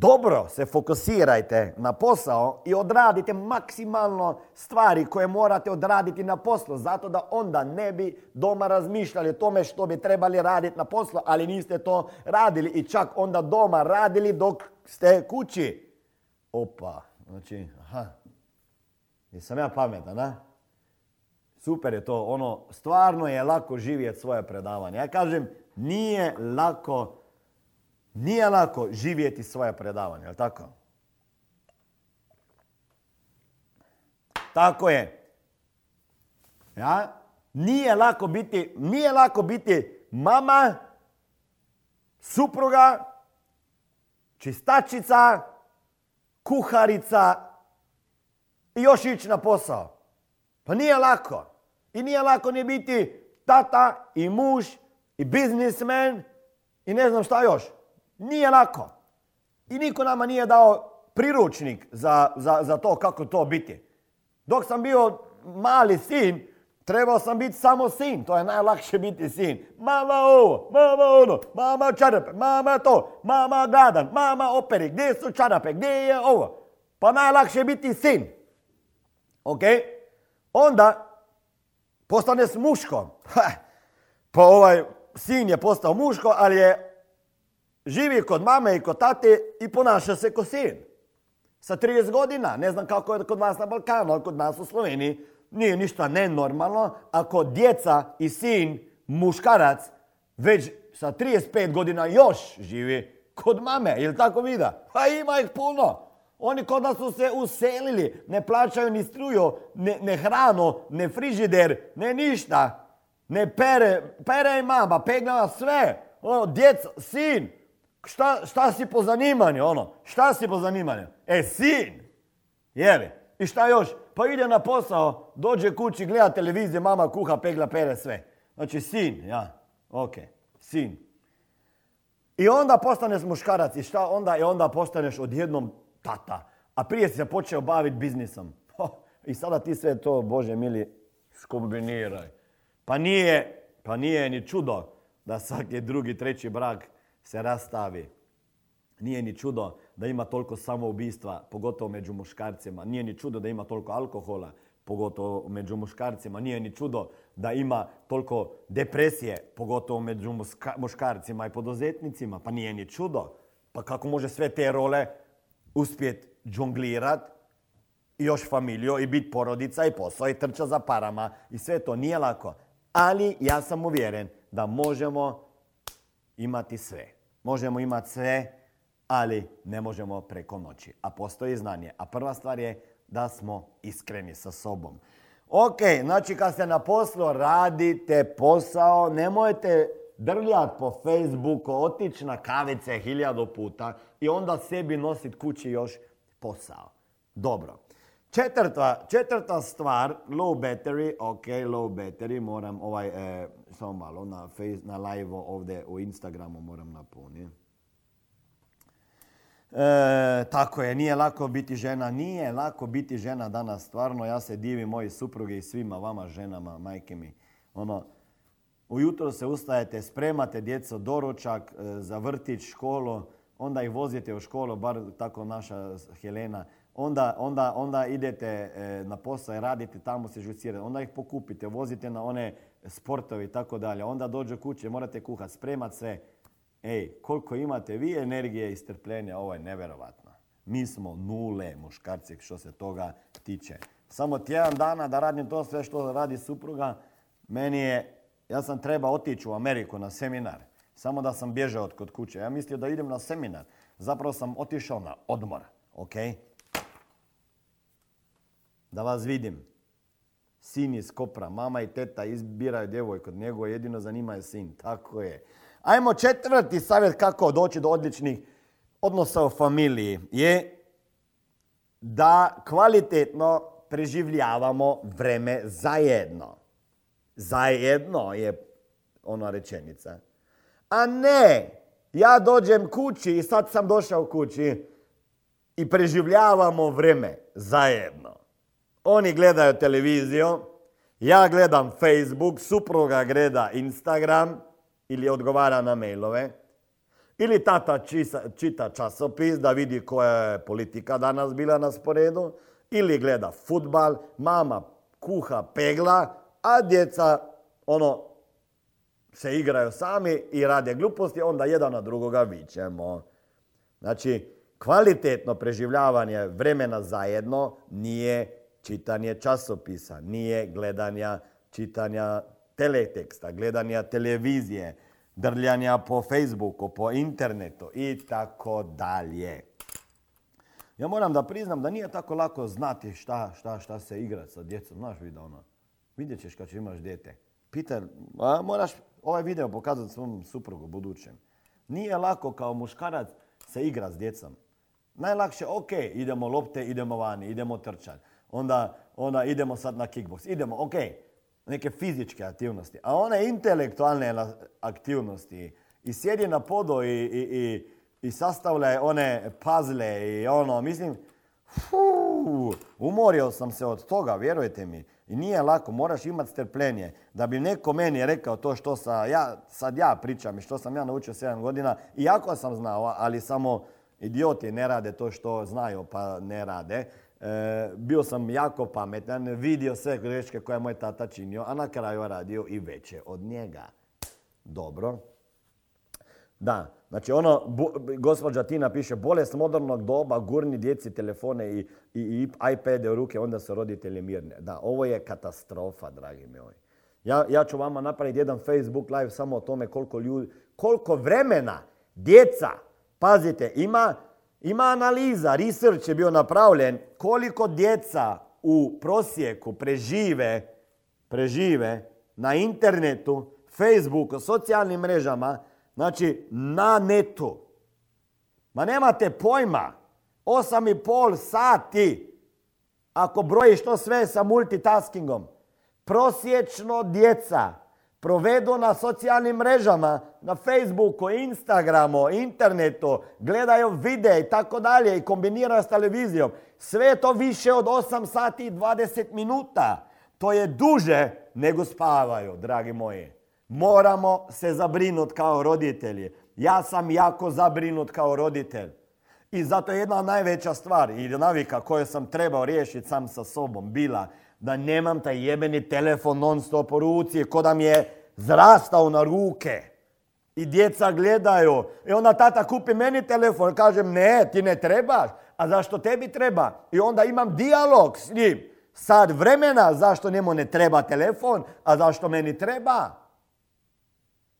dobro se fokusirajte na posao i odradite maksimalno stvari koje morate odraditi na poslu, zato da onda ne bi doma razmišljali o tome što bi trebali raditi na poslu, ali niste to radili i čak onda doma radili dok ste kući. Opa, znači, aha, jesam ja pametan, a? Super je to, ono, stvarno je lako živjeti svoje predavanje. Ja kažem, nije lako nije lako živjeti svoje predavanje, jel tako? Tako je. Ja? Nije lako biti, nije lako biti mama, supruga, čistačica, kuharica i još ići na posao. Pa nije lako. I nije lako ni biti tata i muž i biznismen i ne znam šta još. Nije lako. I niko nama nije dao priručnik za, za, za to kako to biti. Dok sam bio mali sin, trebao sam biti samo sin. To je najlakše biti sin. Mama ovo, mama ono, mama čarape, mama to, mama gladan, mama operi, gdje su čarape, gdje je ovo. Pa najlakše biti sin. Ok? Onda postane s muškom. Pa ovaj sin je postao muško, ali je živi kod mame i kod tate i ponaša se ko sin. Sa 30 godina, ne znam kako je kod vas na Balkanu, ali kod nas u Sloveniji nije ništa nenormalno ako djeca i sin, muškarac, već sa 35 godina još živi kod mame, ili tako vida? Pa ima ih puno. Oni kod nas su se uselili, ne plaćaju ni struju, ne, ne hranu, ne frižider, ne ništa. Ne pere, pere i mama, pegna sve. Ono, djeca, sin, Šta, šta si po zanimanju, ono? Šta si po zanimanju? E, sin! Jeli? I šta još? Pa ide na posao, dođe kući, gleda televiziju, mama kuha, pegla, pere, sve. Znači, sin, ja. Ok, sin. I onda postaneš muškarac i šta onda? I onda postaneš odjednom tata. A prije si se počeo baviti biznisom. I sada ti sve to, Bože mili, skombiniraj. Pa nije, pa nije ni čudo da svaki drugi, treći brak se rastavi. Nije ni čudo da ima toliko samoubistva, pogotovo među muškarcima. Nije ni čudo da ima toliko alkohola, pogotovo među muškarcima. Nije ni čudo da ima toliko depresije, pogotovo među muškarcima i poduzetnicima. Pa nije ni čudo. Pa kako može sve te role uspjeti džonglirat i još familiju i biti porodica i posao i trča za parama i sve to nije lako. Ali ja sam uvjeren da možemo imati sve. Možemo imati sve, ali ne možemo preko noći. A postoji znanje. A prva stvar je da smo iskreni sa sobom. Ok, znači kad ste na poslu, radite posao, nemojte drljati po Facebooku, otići na kavice hiljadu puta i onda sebi nositi kući još posao. Dobro. Četvrta, četvrta stvar, low battery, ok, low battery, moram ovaj, e, samo malo, na, face, na live ovdje u Instagramu moram napuniti. E, tako je, nije lako biti žena, nije lako biti žena danas, stvarno, ja se divim moji supruge i svima vama ženama, majke mi. Ono, ujutro se ustajete, spremate djeco doručak e, za vrtić, školu, onda ih vozite u školu, bar tako naša Helena, onda, onda, onda idete e, na posao i radite, tamo se žucirate, onda ih pokupite, vozite na one sportove i tako dalje, onda dođe kuće, morate kuhati, spremati sve. Ej, koliko imate vi energije i strpljenja, ovo je neverovatno. Mi smo nule muškarci što se toga tiče. Samo tjedan dana da radim to sve što radi supruga, meni je, ja sam treba otići u Ameriku na seminar. Samo da sam bježao od kod kuće. Ja mislio da idem na seminar. Zapravo sam otišao na odmor. ok? Da vas vidim. Sin iz Kopra, mama i teta izbiraju djevojku, njegov jedino zanima je sin. Tako je. Ajmo četvrti savjet kako doći do odličnih odnosa u familiji je da kvalitetno preživljavamo vreme zajedno. Zajedno je ona rečenica. A ne, ja dođem kući i sad sam došao kući i preživljavamo vreme zajedno. Oni gledaju televiziju, ja gledam Facebook, supruga gleda Instagram ili odgovara na mailove. Ili tata čita časopis da vidi koja je politika danas bila na sporedu. Ili gleda futbal, mama kuha pegla, a djeca ono se igraju sami i rade gluposti, onda jedan na drugoga vićemo. Znači, kvalitetno preživljavanje vremena zajedno nije čitanje časopisa, nije gledanja čitanja teleteksta, gledanja televizije, drljanja po Facebooku, po internetu i tako dalje. Ja moram da priznam da nije tako lako znati šta, šta, šta se igra sa djecom. Znaš vi da ono, vidjet ćeš kad će imaš dijete. Peter, a, moraš ovaj video pokazati svom suprugu budućem. Nije lako kao muškarac se igra s djecom. Najlakše, ok, idemo lopte, idemo vani, idemo trčati. Onda, onda idemo sad na kickbox. Idemo, ok, neke fizičke aktivnosti. A one intelektualne aktivnosti i sjedi na podo i, i, i, i sastavlja one puzzle i ono, mislim, fuu, umorio sam se od toga, vjerujte mi. I nije lako, moraš imati strpljenje. Da bi neko meni rekao to što sam ja, sad ja pričam i što sam ja naučio 7 godina, iako sam znao, ali samo idioti ne rade to što znaju pa ne rade. E, bio sam jako pametan, vidio sve greške koje je moj tata činio, a na kraju radio i veće od njega. Dobro. Da, znači ono, gospođa Tina piše, bolest modernog doba, gurni djeci telefone i, i, i iPade u ruke, onda su roditelji mirne. Da, ovo je katastrofa, dragi moji. Ja, ja ću vama napraviti jedan Facebook live samo o tome koliko ljudi, koliko vremena djeca, pazite, ima ima analiza, research je bio napravljen koliko djeca u prosjeku prežive, prežive na internetu, Facebooku, socijalnim mrežama, znači na netu. Ma nemate pojma. 8,5 sati ako brojiš to sve sa multitaskingom. Prosječno djeca provedu na socijalnim mrežama, na Facebooku, Instagramu, internetu, gledaju vide i tako dalje i kombiniraju s televizijom. Sve to više od 8 sati i 20 minuta. To je duže nego spavaju, dragi moji. Moramo se zabrinuti kao roditelji. Ja sam jako zabrinut kao roditelj. I zato je jedna najveća stvar i navika koju sam trebao riješiti sam sa sobom bila da nemam taj jebeni telefon non stop u ruci, ko da mi je zrastao na ruke. I djeca gledaju. I onda tata kupi meni telefon. Kažem, ne, ti ne trebaš. A zašto tebi treba? I onda imam dijalog s njim. Sad vremena zašto njemu ne treba telefon, a zašto meni treba.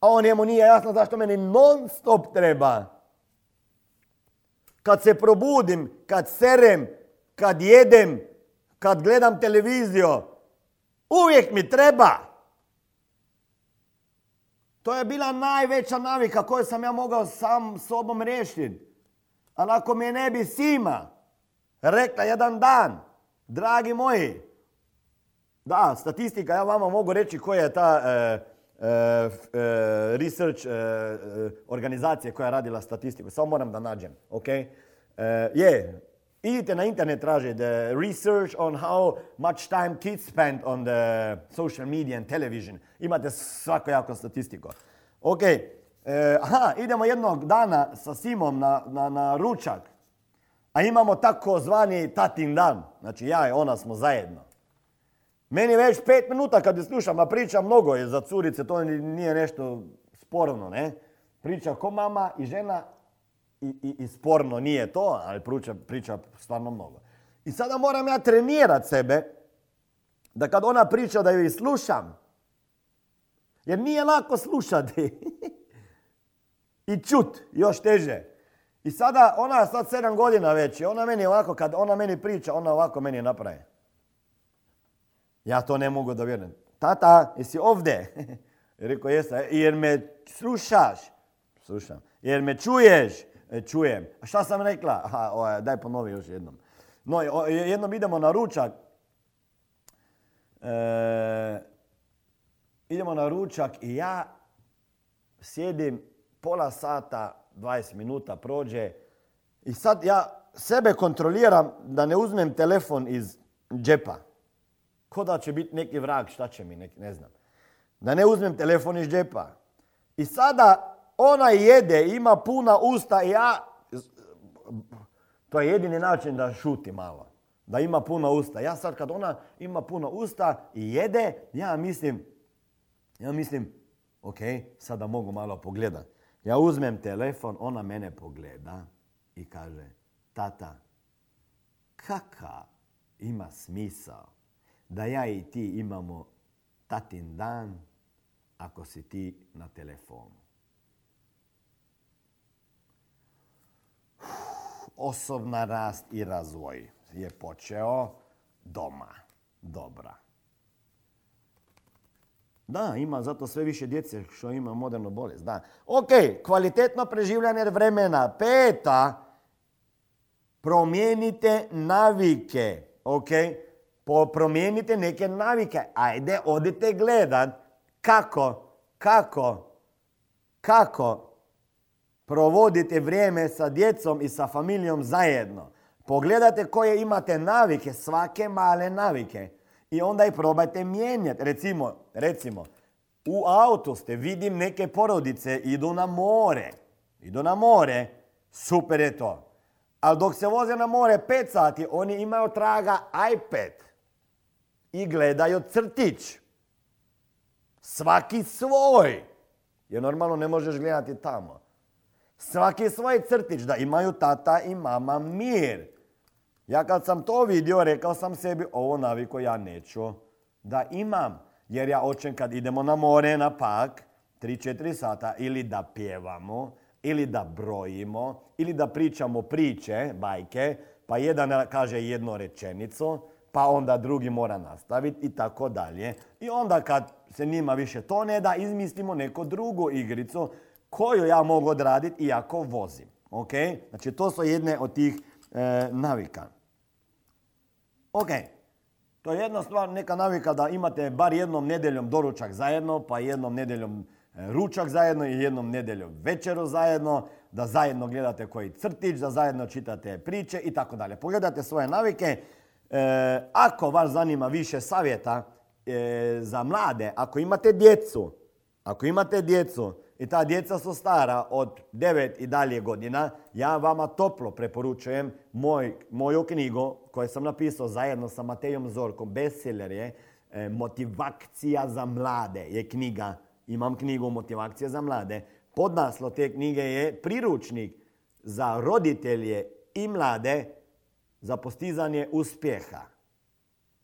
A on njemu nije jasno zašto meni non stop treba. Kad se probudim, kad serem, kad jedem, kad gledam televiziju, uvijek mi treba. To je bila najveća navika koju sam ja mogao sam sobom riješiti. Ali ako me ne bi Sima rekla jedan dan, dragi moji, da, statistika, ja vama mogu reći koja je ta e, e, e, research organizacija koja je radila statistiku. Samo moram da nađem, ok? je, idite na internet tražite research on how much time kids spend on the social media and television. Imate svakojako statistiku. Ok, e, aha, idemo jednog dana sa Simom na, na, na ručak, a imamo tako zvani tatin dan. Znači ja i ona smo zajedno. Meni već pet minuta kad je slušam, a priča mnogo je za curice, to nije nešto sporno, ne? Priča ko mama i žena i, i, i sporno nije to, ali priča, priča stvarno mnogo. I sada moram ja trenirat sebe da kad ona priča da ju slušam, jer nije lako slušati. I čut, još teže. I sada, ona sad sedam godina već, ona meni ovako, kad ona meni priča, ona ovako meni napravi. Ja to ne mogu da vjerujem. Tata, jesi ovdje? Rekao, jesam. Jer me slušaš? Slušam. Jer me čuješ? E, čujem. A šta sam rekla? Aha, daj ponovi još jednom. No, jednom idemo na ručak. E, idemo na ručak i ja sjedim pola sata, 20 minuta prođe i sad ja sebe kontroliram da ne uzmem telefon iz džepa. Ko da će biti neki vrag, šta će mi, ne znam. Da ne uzmem telefon iz džepa. I sada ona jede, ima puna usta i ja... To je jedini način da šuti malo. Da ima puno usta. Ja sad kad ona ima puno usta i jede, ja mislim, ja mislim, ok, sada mogu malo pogledat. Ja uzmem telefon, ona mene pogleda i kaže, tata, kaka ima smisao da ja i ti imamo tatin dan ako si ti na telefonu. Osobna rast i razvoj je počeo doma. Dobra. Da, ima zato sve više djece što ima modernu bolest. Da. Ok, kvalitetno preživljanje vremena. Peta, promijenite navike. Ok, promijenite neke navike. Ajde, odite gledat kako, kako, kako provodite vrijeme sa djecom i sa familijom zajedno. Pogledajte koje imate navike, svake male navike. I onda ih probajte mijenjati. Recimo, recimo, u autu ste, vidim neke porodice, idu na more. Idu na more, super je to. Ali dok se voze na more 5 sati, oni imaju traga iPad i gledaju crtić. Svaki svoj. Jer normalno ne možeš gledati tamo. Svaki svoj crtić da imaju tata i mama mir. Ja kad sam to vidio, rekao sam sebi, ovo naviko ja neću da imam. Jer ja hoćem kad idemo na more, na pak, 3-4 sata, ili da pjevamo, ili da brojimo, ili da pričamo priče, bajke, pa jedan kaže jednu rečenicu, pa onda drugi mora nastaviti i tako dalje. I onda kad se njima više to ne da, izmislimo neku drugu igricu koju ja mogu odraditi iako vozim. Ok? Znači to su jedne od tih e, navika. Ok, to je jedna stvar, neka navika da imate bar jednom nedeljom doručak zajedno, pa jednom nedeljom e, ručak zajedno i jednom nedeljom večeru zajedno, da zajedno gledate koji crtić, da zajedno čitate priče i tako dalje. Pogledajte svoje navike. E, ako vas zanima više savjeta e, za mlade, ako imate djecu, ako imate djecu, i ta djeca su stara od 9 i dalje godina, ja vama toplo preporučujem moj, moju knjigu koju sam napisao zajedno sa Matejom Zorkom, bestseller je e, Motivacija za mlade je knjiga. Imam knjigu Motivacija za mlade. Podnaslov te knjige je priručnik za roditelje i mlade za postizanje uspjeha.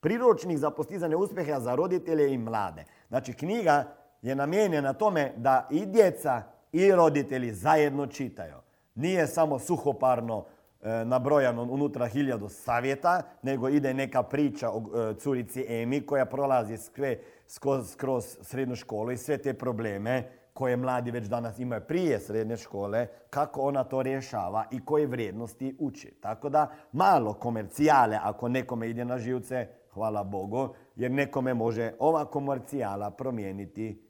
Priručnik za postizanje uspjeha za roditelje i mlade. Znači knjiga je namijenjena tome da i djeca i roditelji zajedno čitaju. Nije samo suhoparno e, nabrojano unutra hiljadu savjeta, nego ide neka priča o e, curici Emi koja prolazi sve, skroz, kroz srednju školu i sve te probleme koje mladi već danas imaju prije srednje škole, kako ona to rješava i koje vrijednosti uči. Tako da malo komercijale, ako nekome ide na živce, hvala Bogu, jer nekome može ova komercijala promijeniti